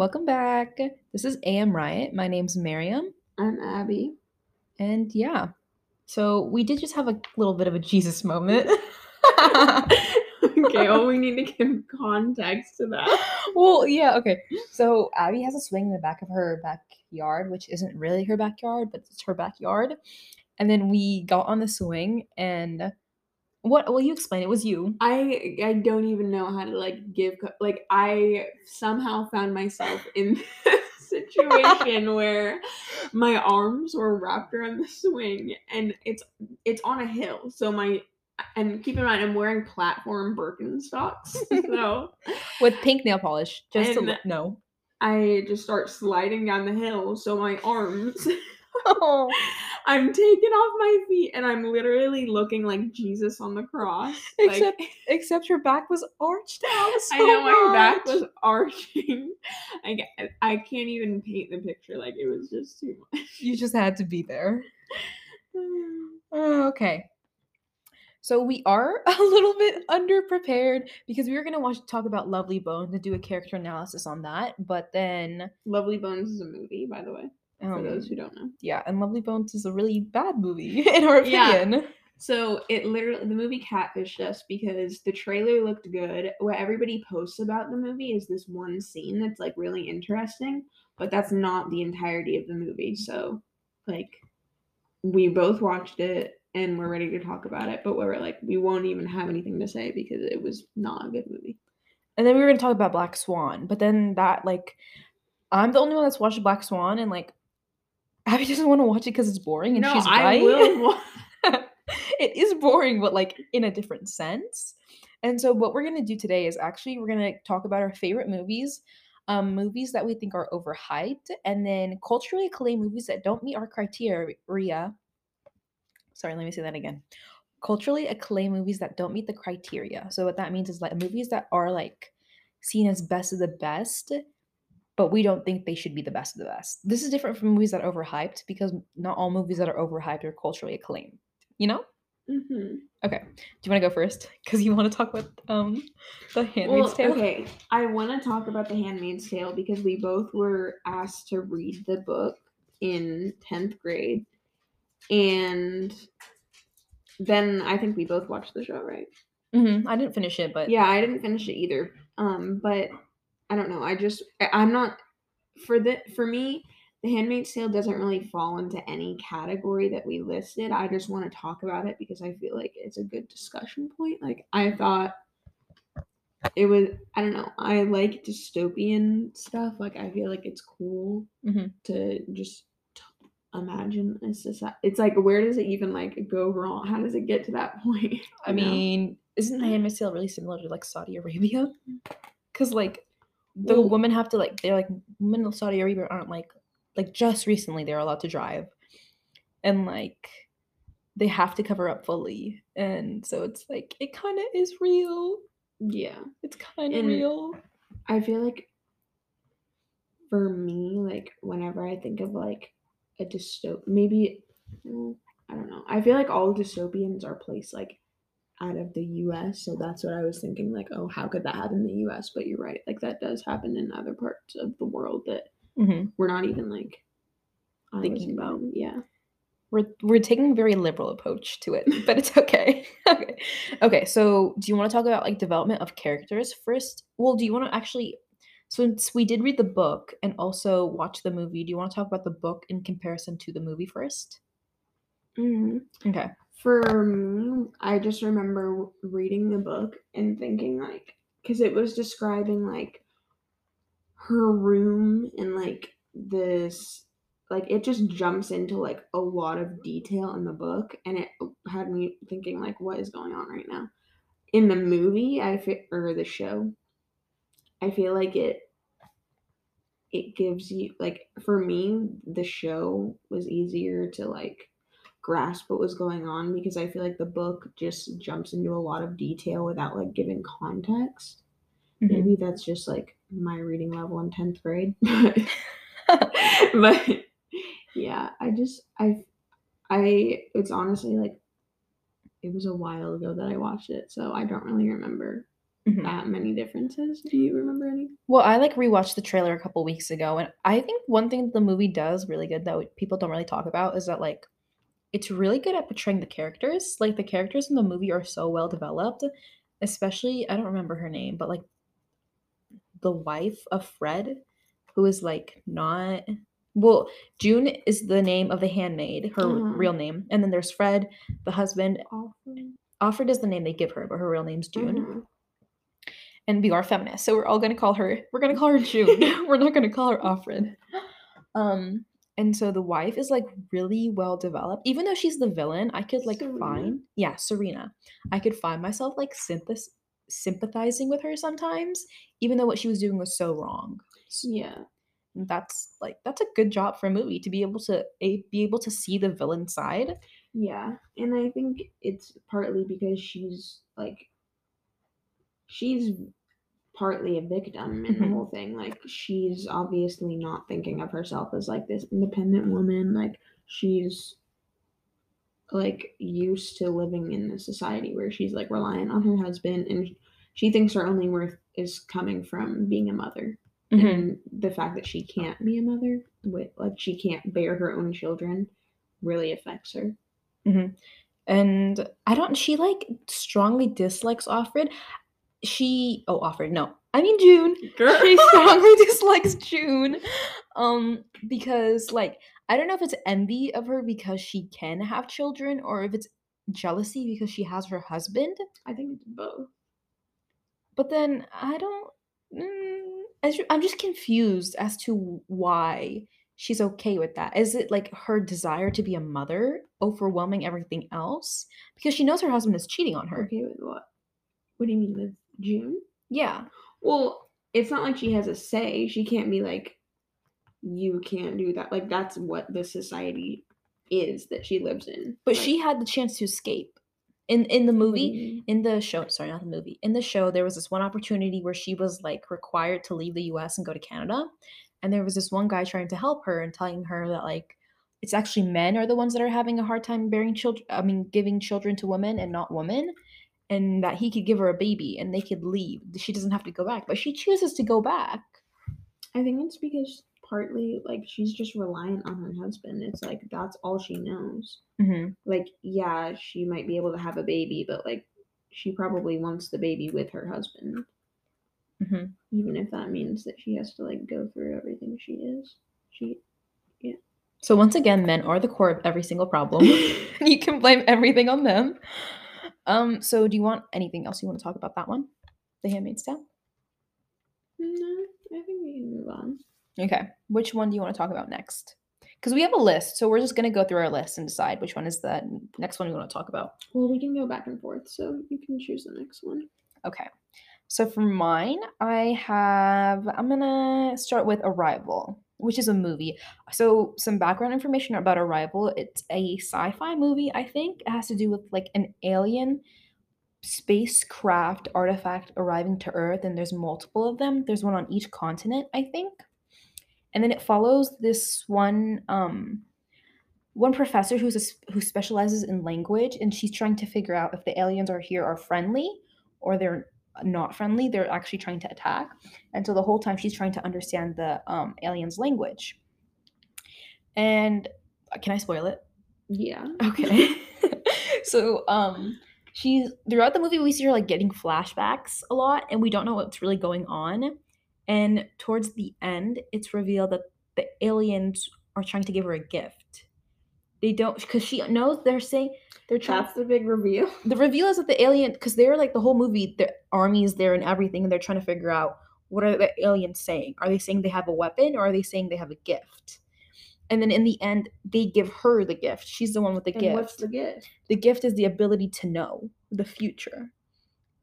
Welcome back. This is AM Riot. My name's Mariam. I'm Abby. And yeah, so we did just have a little bit of a Jesus moment. okay, well, we need to give context to that. well, yeah, okay. So Abby has a swing in the back of her backyard, which isn't really her backyard, but it's her backyard. And then we got on the swing and what will you explain it was you. I i don't even know how to like give like i somehow found myself in this situation where my arms were wrapped around the swing and it's it's on a hill. So my and keep in mind i'm wearing platform birkenstocks so with pink nail polish just to no. I just start sliding down the hill so my arms oh. I'm taking off my feet and I'm literally looking like Jesus on the cross. Except like, except your back was arched out. So I know much. my back was arching. I I can't even paint the picture like it was just too much. You just had to be there. oh, okay. So we are a little bit underprepared because we were gonna watch talk about Lovely Bones and do a character analysis on that, but then Lovely Bones is a movie, by the way. Um, for those who don't know. Yeah, and Lovely Bones is a really bad movie in our opinion. Yeah. So it literally the movie catfished us because the trailer looked good. What everybody posts about the movie is this one scene that's like really interesting, but that's not the entirety of the movie. So like we both watched it and we're ready to talk about it, but we're like we won't even have anything to say because it was not a good movie. And then we were gonna talk about Black Swan, but then that like I'm the only one that's watched Black Swan and like Abby doesn't want to watch it because it's boring, and no, she's right. I will. it is boring, but like in a different sense. And so, what we're gonna do today is actually we're gonna talk about our favorite movies, um, movies that we think are overhyped, and then culturally acclaimed movies that don't meet our criteria. Sorry, let me say that again. Culturally acclaimed movies that don't meet the criteria. So what that means is like movies that are like seen as best of the best, but we don't think they should be the best of the best. This is different from movies that are overhyped because not all movies that are overhyped are culturally acclaimed. You know? Mm-hmm. Okay. Do you want to go first? Because you want to talk about um the Handmaid's well, Tale. Okay, I want to talk about the Handmaid's Tale because we both were asked to read the book in tenth grade, and then I think we both watched the show, right? Mm-hmm. I didn't finish it, but yeah, I didn't finish it either. Um, but I don't know. I just I'm not for the for me. The Handmaid's Tale doesn't really fall into any category that we listed. I just want to talk about it because I feel like it's a good discussion point. Like I thought it was I don't know. I like dystopian stuff. Like I feel like it's cool mm-hmm. to just imagine a society. It's like where does it even like go wrong? How does it get to that point? I mean, isn't the Handmaid's Tale really similar to like Saudi Arabia? Because like the well, women have to like they're like women in Saudi Arabia aren't like like just recently they're allowed to drive, and like they have to cover up fully, and so it's like it kind of is real. Yeah, it's kind of real. I feel like for me, like whenever I think of like a dystop, maybe mm, I don't know. I feel like all dystopians are placed like out of the US. So that's what I was thinking like, oh, how could that happen in the US? But you're right. Like that does happen in other parts of the world that mm-hmm. we're not even like thinking about. Yeah. We're, we're taking a very liberal approach to it, but it's okay. okay. Okay. So do you want to talk about like development of characters first? Well, do you want to actually since we did read the book and also watch the movie, do you want to talk about the book in comparison to the movie 1st mm-hmm. Okay for me, I just remember reading the book and thinking like, because it was describing like her room and like this, like it just jumps into like a lot of detail in the book, and it had me thinking like, what is going on right now? In the movie, I feel or the show, I feel like it it gives you like for me the show was easier to like grasp what was going on because I feel like the book just jumps into a lot of detail without like giving context. Mm-hmm. Maybe that's just like my reading level in 10th grade. but yeah, I just I I it's honestly like it was a while ago that I watched it, so I don't really remember mm-hmm. that many differences. Do you remember any? Well, I like rewatched the trailer a couple weeks ago, and I think one thing the movie does really good that people don't really talk about is that like it's really good at portraying the characters. Like the characters in the movie are so well developed, especially I don't remember her name, but like the wife of Fred, who is like not well, June is the name of the handmaid, her uh-huh. real name, and then there's Fred, the husband. Offred. Offred is the name they give her, but her real name's June. Uh-huh. And we are feminists, so we're all gonna call her. We're gonna call her June. we're not gonna call her Offred. Um, and so the wife is like really well developed. Even though she's the villain, I could like Serena. find yeah, Serena. I could find myself like synthis- sympathizing with her sometimes, even though what she was doing was so wrong. Yeah. And that's like that's a good job for a movie to be able to a, be able to see the villain side. Yeah, and I think it's partly because she's like she's partly a victim in the mm-hmm. whole thing. Like she's obviously not thinking of herself as like this independent woman. Like she's like used to living in a society where she's like reliant on her husband and she thinks her only worth is coming from being a mother. Mm-hmm. And the fact that she can't be a mother with like she can't bear her own children really affects her. Mm-hmm. And I don't she like strongly dislikes Offred. She oh Offred no. I mean June. Girl. She strongly dislikes June. Um because like I don't know if it's envy of her because she can have children or if it's jealousy because she has her husband. I think it's both. But then I don't. Mm, I'm just confused as to why she's okay with that. Is it like her desire to be a mother overwhelming everything else? Because she knows her husband is cheating on her. Okay with what? What do you mean with June? Yeah. Well, it's not like she has a say. She can't be like, you can't do that. Like that's what the society is that she lives in. But like, she had the chance to escape. In in the movie, mm-hmm. in the show, sorry, not the movie. In the show, there was this one opportunity where she was like required to leave the US and go to Canada. And there was this one guy trying to help her and telling her that like it's actually men are the ones that are having a hard time bearing children I mean giving children to women and not women and that he could give her a baby and they could leave. She doesn't have to go back, but she chooses to go back. I think it's because partly like she's just reliant on her husband. It's like that's all she knows. Mm-hmm. Like, yeah, she might be able to have a baby, but like she probably wants the baby with her husband. Mm-hmm. Even if that means that she has to like go through everything she is. She, yeah. So once again, men are the core of every single problem. you can blame everything on them. Um. So do you want anything else you want to talk about that one, The Handmaid's Tale? No, I think we can move on. Okay. Which one do you want to talk about next? Because we have a list, so we're just gonna go through our list and decide which one is the next one we want to talk about. Well, we can go back and forth, so you can choose the next one. Okay. So for mine, I have I'm gonna start with Arrival, which is a movie. So some background information about Arrival. It's a sci-fi movie, I think. It has to do with like an alien spacecraft artifact arriving to Earth, and there's multiple of them. There's one on each continent, I think and then it follows this one um one professor who's a, who specializes in language and she's trying to figure out if the aliens are here are friendly or they're not friendly they're actually trying to attack. And so the whole time she's trying to understand the um, aliens language. And uh, can i spoil it? Yeah. Okay. So um she's throughout the movie we see her like getting flashbacks a lot and we don't know what's really going on. And towards the end, it's revealed that the aliens are trying to give her a gift. They don't because she knows they're saying they're trying. That's the big reveal. The reveal is that the alien because they're like the whole movie, the army is there and everything, and they're trying to figure out what are the aliens saying. Are they saying they have a weapon or are they saying they have a gift? And then in the end, they give her the gift. She's the one with the and gift. What's the gift? The gift is the ability to know the future.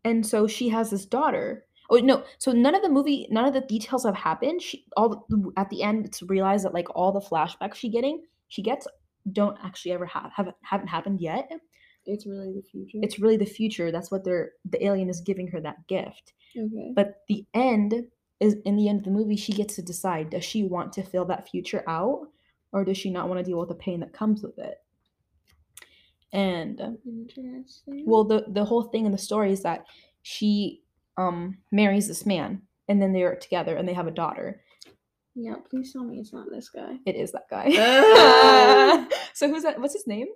And so she has this daughter Oh no! So none of the movie, none of the details have happened. She all at the end, it's realized that like all the flashbacks she getting, she gets, don't actually ever have haven't haven't happened yet. It's really the future. It's really the future. That's what they're the alien is giving her that gift. Okay. But the end is in the end of the movie, she gets to decide: does she want to fill that future out, or does she not want to deal with the pain that comes with it? And well, the the whole thing in the story is that she um marries this man and then they're together and they have a daughter. Yeah, please tell me it's not this guy. It is that guy. Uh. so who's that? What's his name?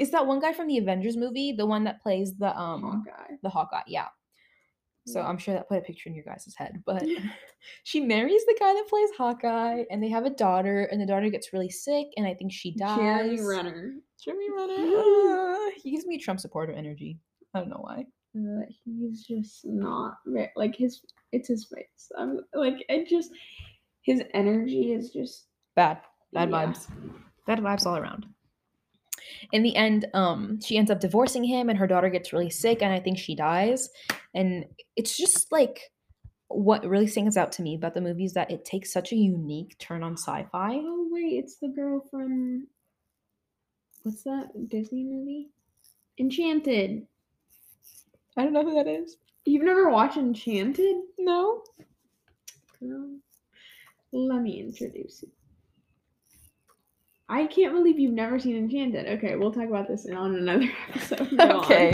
Is that one guy from the Avengers movie? The one that plays the um Hawkeye. The Hawkeye, yeah. So I'm sure that put a picture in your guys' head. But she marries the guy that plays Hawkeye, and they have a daughter, and the daughter gets really sick, and I think she dies. Jeremy Renner. Jeremy Renner. he gives me Trump supporter energy. I don't know why. Uh, he's just not like his. It's his face. I'm like I just his energy is just bad. Bad yeah. vibes. Bad vibes all around. In the end um she ends up divorcing him and her daughter gets really sick and i think she dies. And it's just like what really stands out to me about the movie is that it takes such a unique turn on sci-fi. Oh wait it's the girl from what's that disney movie? Enchanted. I don't know who that is. You've never watched enchanted? No. Girl, let me introduce you I can't believe you've never seen Enchanted. Okay, we'll talk about this on another episode. okay.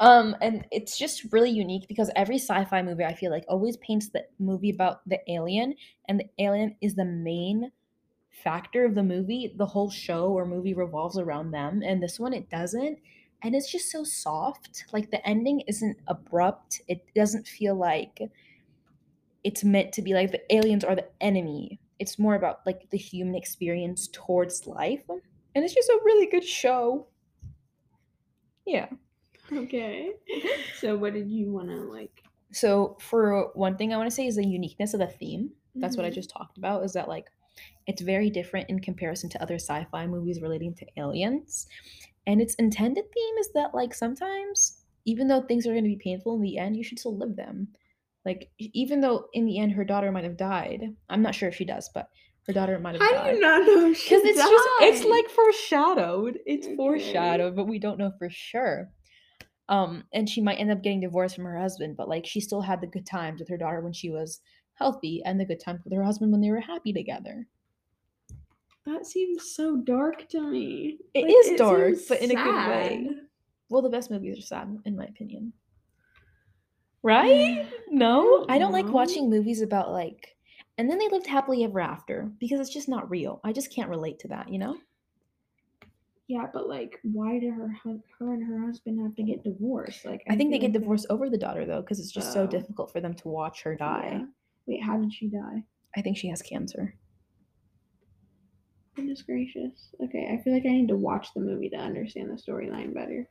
um, and it's just really unique because every sci-fi movie I feel like always paints the movie about the alien, and the alien is the main factor of the movie. The whole show or movie revolves around them, and this one it doesn't. And it's just so soft. Like the ending isn't abrupt. It doesn't feel like it's meant to be like the aliens are the enemy. It's more about like the human experience towards life. And it's just a really good show. Yeah. Okay. So what did you want to like so for one thing i want to say is the uniqueness of the theme. That's mm-hmm. what i mm-hmm. just talked about is that like it's very different in comparison to other sci-fi movies relating to aliens. And its intended theme is that like sometimes even though things are going to be painful in the end you should still live them like even though in the end her daughter might have died, I'm not sure if she does, but her daughter might have How died. How do you not know Because it's died? just it's like foreshadowed. It's foreshadowed, but we don't know for sure. Um, and she might end up getting divorced from her husband, but like she still had the good times with her daughter when she was healthy, and the good times with her husband when they were happy together. That seems so dark to me. It like, is it dark, but in sad. a good way. Well, the best movies are sad, in my opinion. Right? No, I don't like watching movies about like, and then they lived happily ever after because it's just not real. I just can't relate to that, you know? Yeah, but like, why did her her and her husband have to get divorced? Like, I, think they get divorced over the daughter though, because it's just oh. so difficult for them to watch her die. Yeah. Wait, how did she die? I think she has cancer. Goodness gracious. Okay, I feel like I need to watch the movie to understand the storyline better.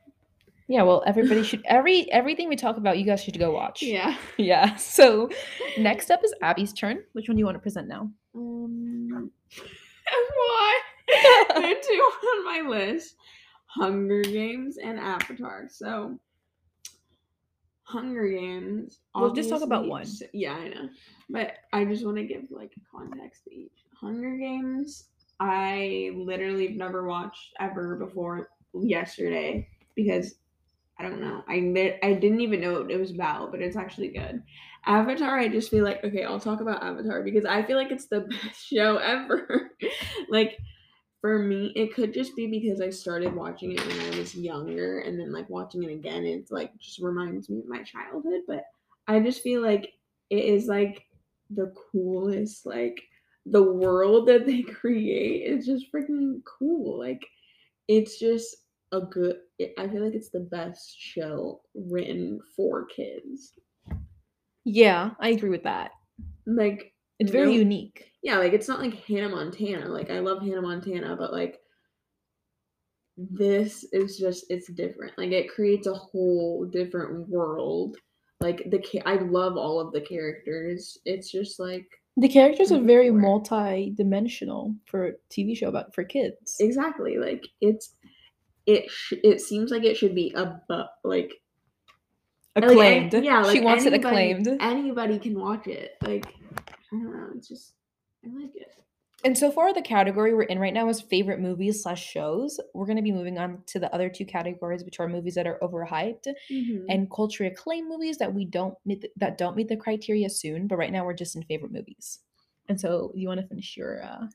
Yeah, well, everybody should every everything we talk about, you guys should go watch. Yeah. Yeah. So next up is Abby's turn. Which one do you want to present now? Um why? there are two on my list. Hunger Games and Avatar. So Hunger Games. We'll just talk about one. Yeah, I know. But I just want to give like context to each. Hunger Games, I literally have never watched ever before yesterday because I don't know. I I didn't even know what it was about, but it's actually good. Avatar, I just feel like okay, I'll talk about Avatar because I feel like it's the best show ever. like for me, it could just be because I started watching it when I was younger and then like watching it again, it's like just reminds me of my childhood, but I just feel like it is like the coolest like the world that they create is just freaking cool. Like it's just a good I feel like it's the best show written for kids. Yeah, I agree with that. Like it's very unique. Yeah, like it's not like Hannah Montana. Like I love Hannah Montana, but like this is just it's different. Like it creates a whole different world. Like the I love all of the characters. It's just like the characters are very multi-dimensional for a TV show about for kids. Exactly. Like it's it sh- it seems like it should be a like acclaimed. Like, yeah, like she wants anybody, it acclaimed. Anybody can watch it. Like I don't know, it's just I like it. And so far, the category we're in right now is favorite movies slash shows. We're going to be moving on to the other two categories, which are movies that are overhyped mm-hmm. and culturally acclaimed movies that we don't meet the, that don't meet the criteria soon. But right now, we're just in favorite movies. And so, you want to finish your uh,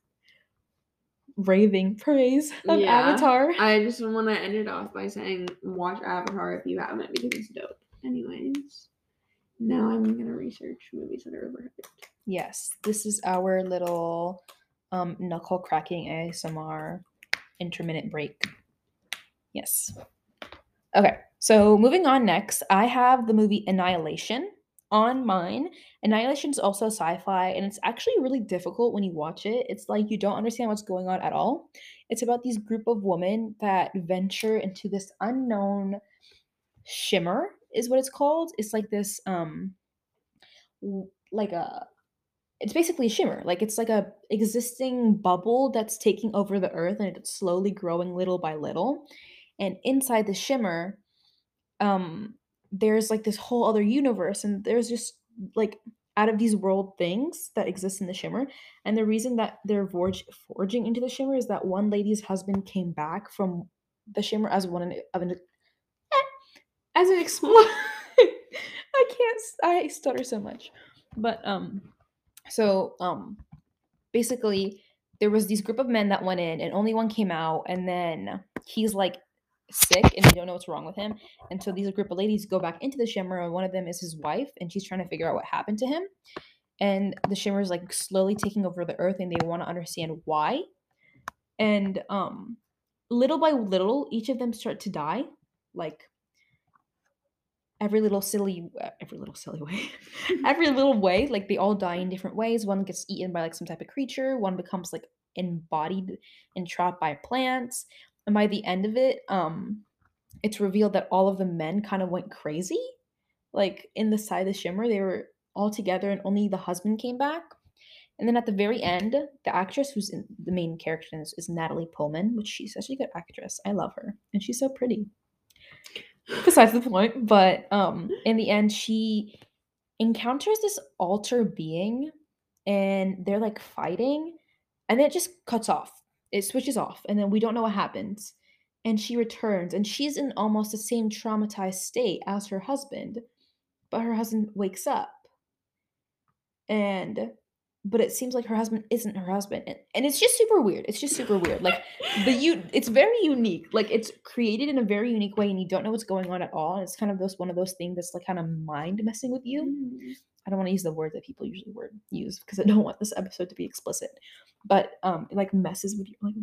raving praise of yeah, Avatar. I just want to end it off by saying watch Avatar if you haven't because it's dope. Anyways, Now I'm gonna research movies that are overhyped. Yes, this is our little um, knuckle cracking ASMR intermittent break. Yes. Okay, so moving on next, I have the movie Annihilation on mine. Annihilation is also sci-fi, and it's actually really difficult when you watch it. It's like you don't understand what's going on at all. It's about these group of women that venture into this unknown shimmer, is what it's called. It's like this, um, like a it's basically a shimmer like it's like a existing bubble that's taking over the earth and it's slowly growing little by little and inside the shimmer um there's like this whole other universe and there's just like out of these world things that exist in the shimmer and the reason that they're forge- forging into the shimmer is that one lady's husband came back from the shimmer as one of an eh, as an explosion i can't i stutter so much. But um so um basically there was these group of men that went in and only one came out and then he's like sick and they don't know what's wrong with him. And so these group of ladies go back into the shimmer and one of them is his wife and she's trying to figure out what happened to him. And the shimmer is like slowly taking over the earth and they want to understand why. And um little by little each of them start to die like every little silly every little silly way every little way like they all die in different ways. One gets eaten by like some type of creature. One becomes like embodied and trapped by plants and by the end of it um it's revealed that all of the men kind of went crazy. Like in the side of the shimmer they were all together and only the husband came back. And then at the very end the actress who's the main character this is natalie portman which she's such a good actress. I love her and she's so pretty. Besides the point but um in the end she encounters this alter being and they're like fighting and then it just cuts off it switches off and then we don't know what happens and she returns and she's in almost the same traumatized state as her husband but her husband wakes up and but it seems like her husband isn't her husband and, and it's just super weird it's just super weird like the you it's very unique like it's created in a very unique way and you don't know what's going on at all and it's kind of those one of those things that's like kind of mind messing with you mm. I don't want to use the word that people usually word use because i don't want this episode to be explicit but um it like messes with you like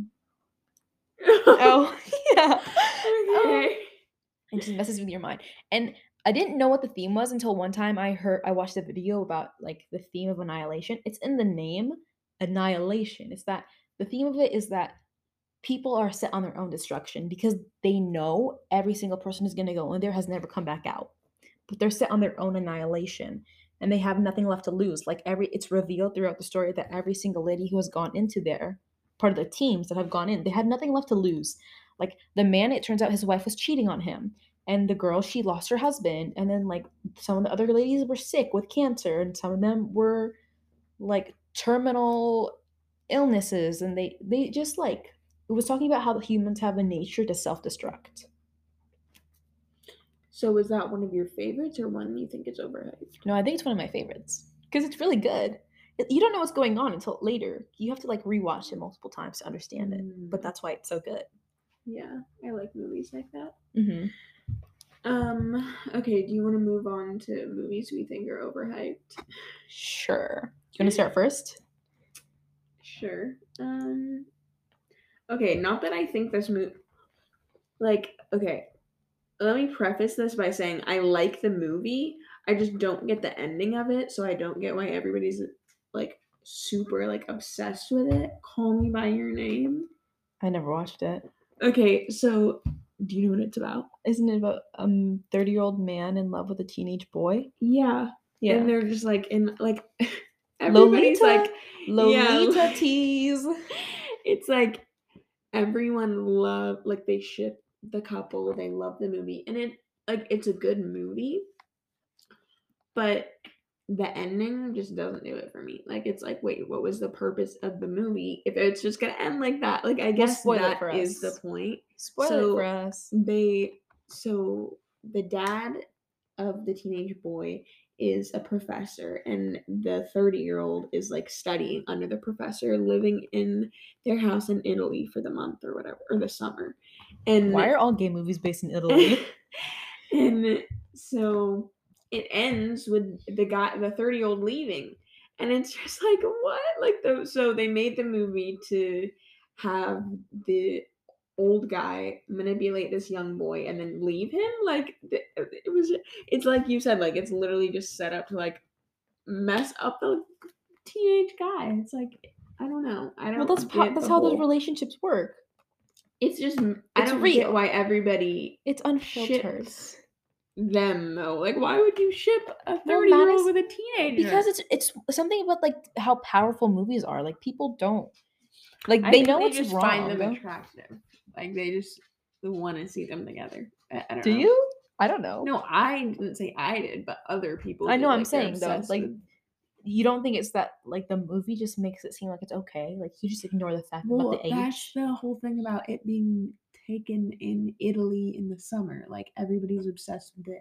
oh yeah okay. Um, and just messes with your mind and I didn't know what the theme was until one time I heard I watched a video about like the theme of annihilation. It's in the name, annihilation. It's that the theme of it is that people are set on their own destruction because they know every single person is going to go in there has never come back out. But they're set on their own annihilation and they have nothing left to lose. Like every it's revealed throughout the story that every single lady who has gone into there, part of the teams that have gone in, they had nothing left to lose. Like the man, it turns out his wife was cheating on him and the girl she lost her husband and then like some of the other ladies were sick with cancer and some of them were like terminal illnesses and they they just like it was talking about how humans have a nature to self-destruct so is that one of your favorites or one you think is overhyped no i think it's one of my favorites because it's really good you don't know what's going on until later you have to like rewatch it multiple times to understand it mm. but that's why it's so good yeah i like movies like that mm-hmm. Um, okay, do you want to move on to movies we think are overhyped? Sure. You want to start first? Sure. Um Okay, not that I think this movie like okay, let me preface this by saying I like the movie. I just don't get the ending of it, so I don't get why everybody's like super like obsessed with it. Call me by your name. I never watched it. Okay, so do you know what it's about? Isn't it about a um 30 year old man in love with a teenage boy? Yeah. Yeah. And they're just like in like everybody's Lolita, like Lolita yeah. tease. It's like everyone love like they ship the couple, they love the movie. And it like it's a good movie. But the ending just doesn't do it for me. Like it's like, wait, what was the purpose of the movie if it's just gonna end like that? Like I guess that is the point. Spoil so for us. They so the dad of the teenage boy is a professor and the 30 year old is like studying under the professor living in their house in italy for the month or whatever or the summer and why are all gay movies based in italy and so it ends with the guy, the 30 year old leaving. And it's just like, what? Like, the, so they made the movie to have the old guy manipulate this young boy and then leave him. Like, it was, it's like you said, like, it's literally just set up to like mess up the teenage guy. It's like, I don't know. I don't Well, that's, how, that's how whole... those relationships work. It's just, it's I don't real. get why everybody. It's unfiltered. Them though. Like, why would you ship a thirty year old with a teenager? Because it's it's something about like how powerful movies are. Like people don't like they know they it's just wrong. Find them attractive. Like they just want to see them together. I, I Do know. you? I don't know. No, I didn't say I did, but other people. I know. Did. I'm saying though, like. With... You don't think it's that like the movie just makes it seem like it's okay? Like you just ignore the fact well, about the age. That's the whole thing about it being taken in Italy in the summer. Like everybody's obsessed with the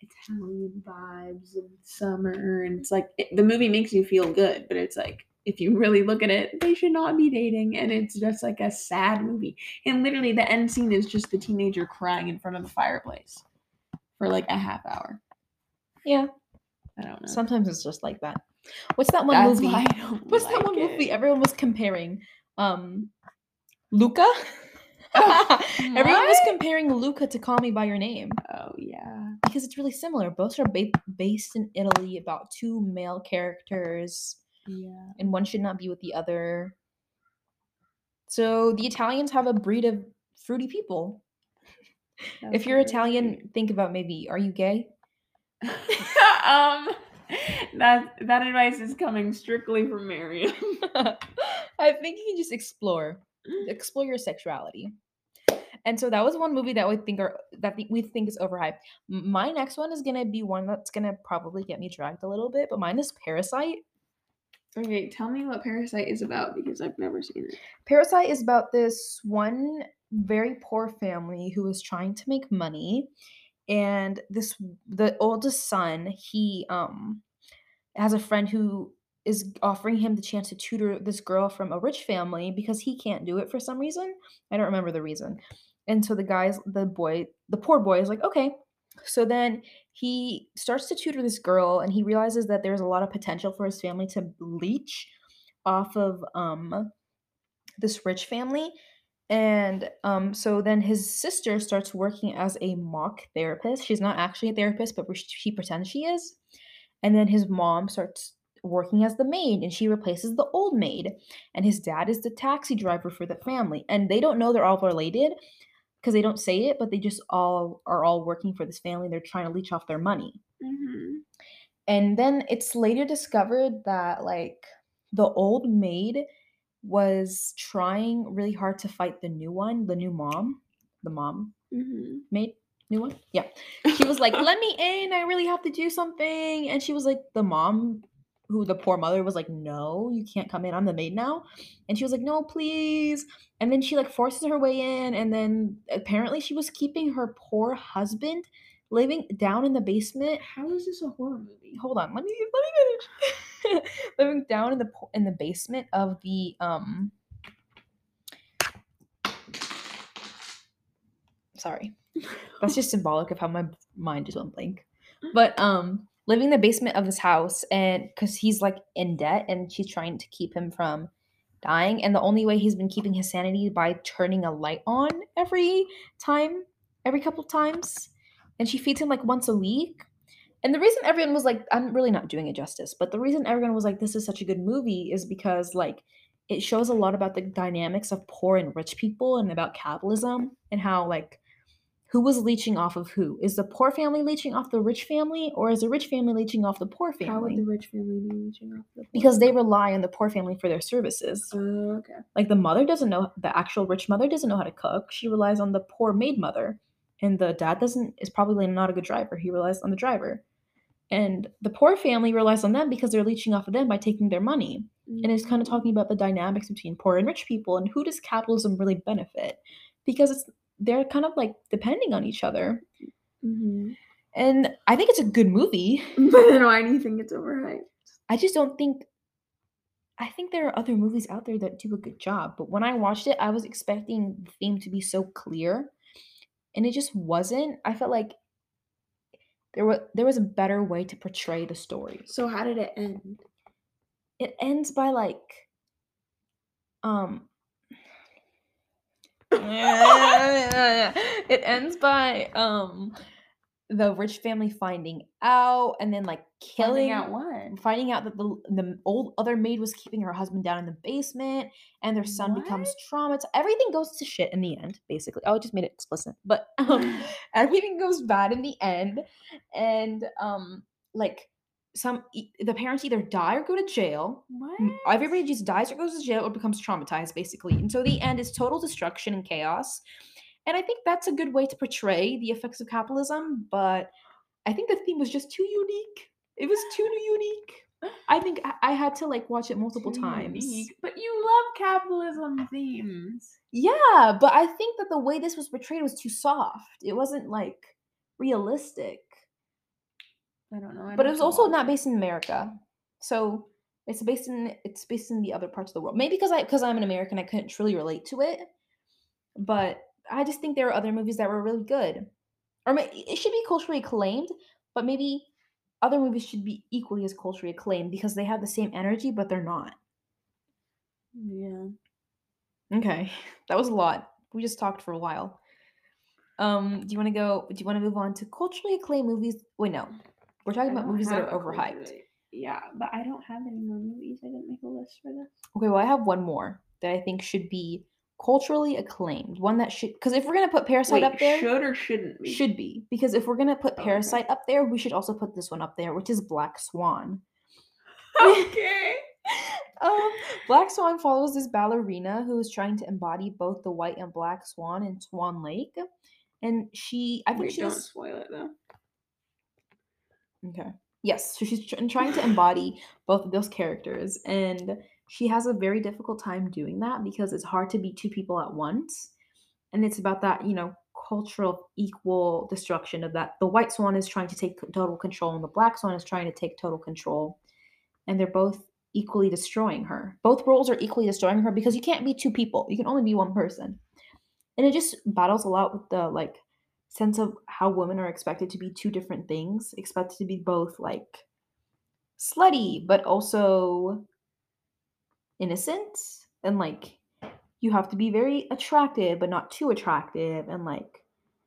Italian vibes of summer, and it's like it, the movie makes you feel good, but it's like if you really look at it, they should not be dating, and it's just like a sad movie. And literally, the end scene is just the teenager crying in front of the fireplace for like a half hour. Yeah, I don't know. Sometimes it's just like that. What's that one That's movie? What's like that one it. movie everyone was comparing? Um, Luca. Everyone was comparing Luca to Call Me by Your Name. Oh yeah, because it's really similar. Both are ba- based in Italy about two male characters. Yeah, and one should not be with the other. So the Italians have a breed of fruity people. That's if you're Italian, think about maybe are you gay? um that that advice is coming strictly from Mariam. I think you can just explore. Explore your sexuality. And so that was one movie that we think are that we think is overhyped. My next one is gonna be one that's gonna probably get me dragged a little bit, but mine is Parasite. Okay, tell me what Parasite is about because I've never seen it. Parasite is about this one very poor family who is trying to make money, and this the oldest son he um has a friend who is offering him the chance to tutor this girl from a rich family because he can't do it for some reason. I don't remember the reason. And so the guys, the boy, the poor boy is like, okay. So then he starts to tutor this girl and he realizes that there's a lot of potential for his family to leech off of um this rich family. And um, so then his sister starts working as a mock therapist. She's not actually a therapist, but she pretends she is. And then his mom starts working as the maid and she replaces the old maid. And his dad is the taxi driver for the family. And they don't know they're all related, because they don't say it, but they just all are all working for this family. They're trying to leech off their money. Mm-hmm. And then it's later discovered that like the old maid was trying really hard to fight the new one, the new mom, the mom mm-hmm. maid, new one. Yeah, she was like, "Let me in. I really have to do something." And she was like, the mom who the poor mother was like, "No, you can't come in. I'm the maid now." And she was like, "No, please." And then she like forces her way in and then apparently she was keeping her poor husband living down in the basement. How is this a horror movie? Hold on. Let me let me finish. living down in the in the basement of the um Sorry. That's just symbolic of how my mind just went blank. But um living in the basement of this house and because he's like in debt and she's trying to keep him from dying. And the only way he's been keeping his sanity by turning a light on every time every couple times. And she feeds him like once a week. And the reason everyone was like i'm really not doing it justice but the reason everyone was like this is such a good movie is because like it shows a lot about the dynamics of poor and rich people and about capitalism and how like who was leeching off of who? Is the poor family leeching off the rich family, or is the rich family leeching off the poor family? How would the rich family be leeching off the? Poor? Because they rely on the poor family for their services. Uh, okay. Like the mother doesn't know the actual rich mother doesn't know how to cook. She relies on the poor maid mother, and the dad doesn't is probably not a good driver. He relies on the driver, and the poor family relies on them because they're leeching off of them by taking their money. Mm-hmm. And it's kind of talking about the dynamics between poor and rich people and who does capitalism really benefit because it's they're kind of like depending on each other. Mm-hmm. And I think it's a good movie. But then why do you think it's overhyped? I just don't think. I think there are other movies out there that do a good job, but when I watched it, I was expecting the theme to be so clear, and it just wasn't. I felt like there was there was a better way to portray the story. So how did it end? It ends by like um it ends by um the rich family finding out and then like killing finding out what finding out that the the old other maid was keeping her husband down in the basement and their son what? becomes traumatized everything goes to shit in the end basically oh, i just made it explicit but um, everything goes bad in the end and um like some the parents either die or go to jail what? everybody just dies or goes to jail or becomes traumatized basically and so the end is total destruction and chaos and I think that's a good way to portray the effects of capitalism, but I think the theme was just too unique. It was too unique. I think I had to like watch it multiple too times. Unique. But you love capitalism themes. Yeah, but I think that the way this was portrayed was too soft. It wasn't like realistic. I don't know. I but it was also not based in America. So it's based in it's based in the other parts of the world. Maybe because I because I'm an American, I couldn't truly relate to it. But I just think there are other movies that were really good. Or it should be culturally acclaimed, but maybe other movies should be equally as culturally acclaimed because they have the same energy, but they're not. Yeah. Okay. That was a lot. We just talked for a while. Um, do you want to go do you want to move on to culturally acclaimed movies? Wait, no. We're talking about movies that are overhyped. Yeah, but I don't have any more movies. I didn't make a list for this. Okay, well I have one more that I think should be culturally acclaimed one that should because if we're gonna put parasite Wait, up there should or shouldn't be should be because if we're gonna put parasite okay. up there we should also put this one up there which is black swan okay um, black swan follows this ballerina who is trying to embody both the white and black swan in swan lake and she i think Wait, she's don't spoil it though okay yes so she's trying to embody both of those characters and she has a very difficult time doing that because it's hard to be two people at once. And it's about that, you know, cultural equal destruction of that. The white swan is trying to take total control and the black swan is trying to take total control. And they're both equally destroying her. Both roles are equally destroying her because you can't be two people. You can only be one person. And it just battles a lot with the like sense of how women are expected to be two different things, expected to be both like slutty, but also innocent and like you have to be very attractive but not too attractive and like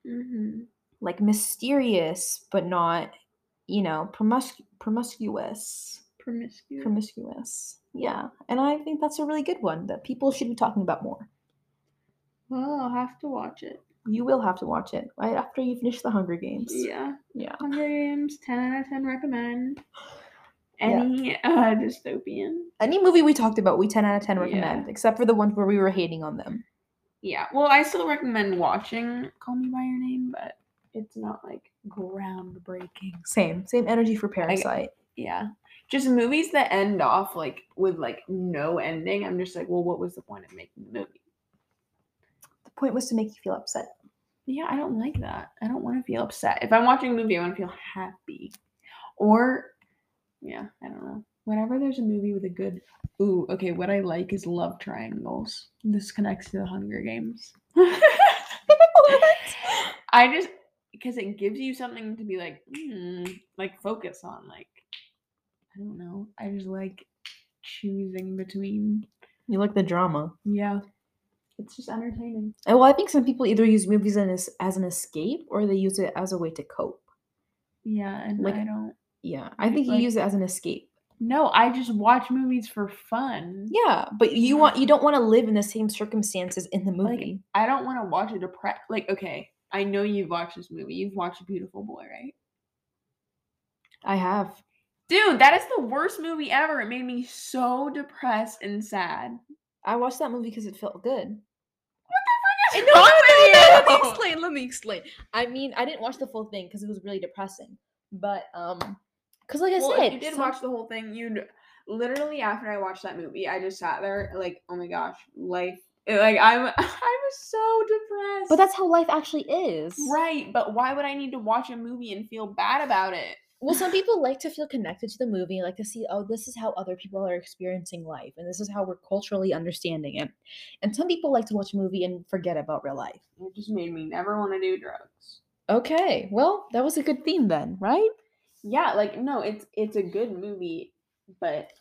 mm-hmm. like mysterious but not you know promiscu- promiscuous. Promiscuous. Promiscuous. Yeah and i think that's a really good one that people should be talking about more. Well i'll have to watch it you will have to watch it right after you finish the hunger games yeah yeah hunger games 10 out of 10 recommend any yeah. uh, dystopian. Any movie we talked about, we 10 out of 10 recommend, yeah. except for the ones where we were hating on them. Yeah. Well, I still recommend watching Call Me By Your Name, but it's not like groundbreaking. Same. Same energy for Parasite. I, yeah. Just movies that end off like with like no ending. I'm just like, well, what was the point of making the movie? The point was to make you feel upset. Yeah, I don't like that. I don't want to feel upset. If I'm watching a movie, I want to feel happy. Or yeah, I don't know. Whenever there's a movie with a good ooh, okay, what I like is love triangles. This connects to the Hunger Games. I just because it gives you something to be like, hmm, like focus on. Like, I don't know. I just like choosing between. You like the drama. Yeah. It's just entertaining. And well, I think some people either use movies as, as an escape or they use it as a way to cope. Yeah, and like, I don't. Yeah, I think like, you use it as an escape. No, I just watch movies for fun. Yeah, but you want you don't want to live in the same circumstances in the movie. Like, I don't want to watch a depressed. Like, okay, I know you've watched this movie. You've watched Beautiful Boy, right? I have. Dude, that is the worst movie ever. It made me so depressed and sad. I watched that movie because it felt good. The frick is wrong? Let me explain. Let me explain. I mean, I didn't watch the full thing because it was really depressing. But um, because, like I well, said, you did some... watch the whole thing. You literally after I watched that movie, I just sat there like, oh my gosh, life. Like I'm, I was so depressed. But that's how life actually is, right? But why would I need to watch a movie and feel bad about it? Well, some people like to feel connected to the movie, like to see, oh, this is how other people are experiencing life, and this is how we're culturally understanding it. And some people like to watch a movie and forget about real life. It just made me never want to do drugs. Okay, well, that was a good theme then, right? Yeah, like no, it's it's a good movie, but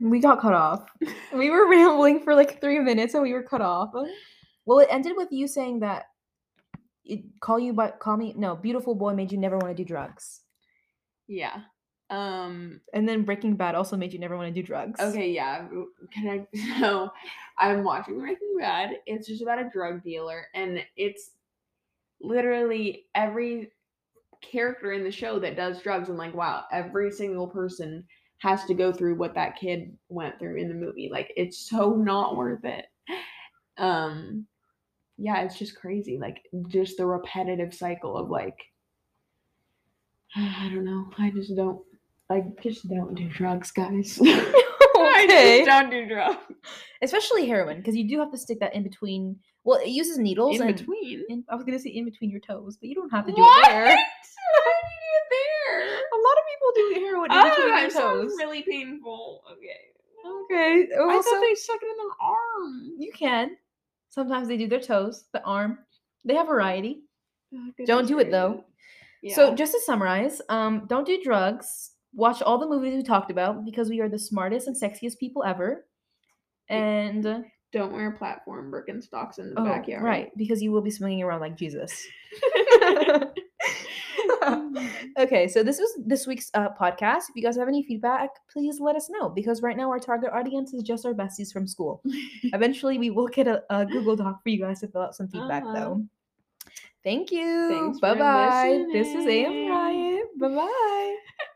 we got cut off. we were rambling for like three minutes and we were cut off. Well, it ended with you saying that it call you but call me no beautiful boy made you never want to do drugs. Yeah. Um and then Breaking Bad also made you never want to do drugs. Okay, yeah. Can I so I'm watching Breaking Bad. It's just about a drug dealer and it's literally every character in the show that does drugs and like wow, every single person has to go through what that kid went through in the movie. Like it's so not worth it. Um yeah, it's just crazy. Like just the repetitive cycle of like I don't know. I just don't I just don't do drugs, guys. okay. I just don't do drugs. Especially heroin, because you do have to stick that in between. Well, it uses needles. In between. In, I was gonna say in between your toes, but you don't have to do what? it there. How do you do it there? A lot of people do heroin in oh, between their toes. really painful. Okay. Okay. Also, I thought they stuck it in their arm. You can. Sometimes they do their toes, the arm. They have variety. Oh, don't do it though. Yeah. So just to summarize, um, don't do drugs watch all the movies we talked about because we are the smartest and sexiest people ever. And don't wear platform Birkenstocks in the oh, backyard. Right, because you will be swinging around like Jesus. okay, so this was this week's uh, podcast. If you guys have any feedback, please let us know because right now our target audience is just our besties from school. Eventually, we will get a, a, Google Doc for you guys to fill out some feedback uh-huh. though. Thank you. Bye bye. This is AM Riot. Bye bye.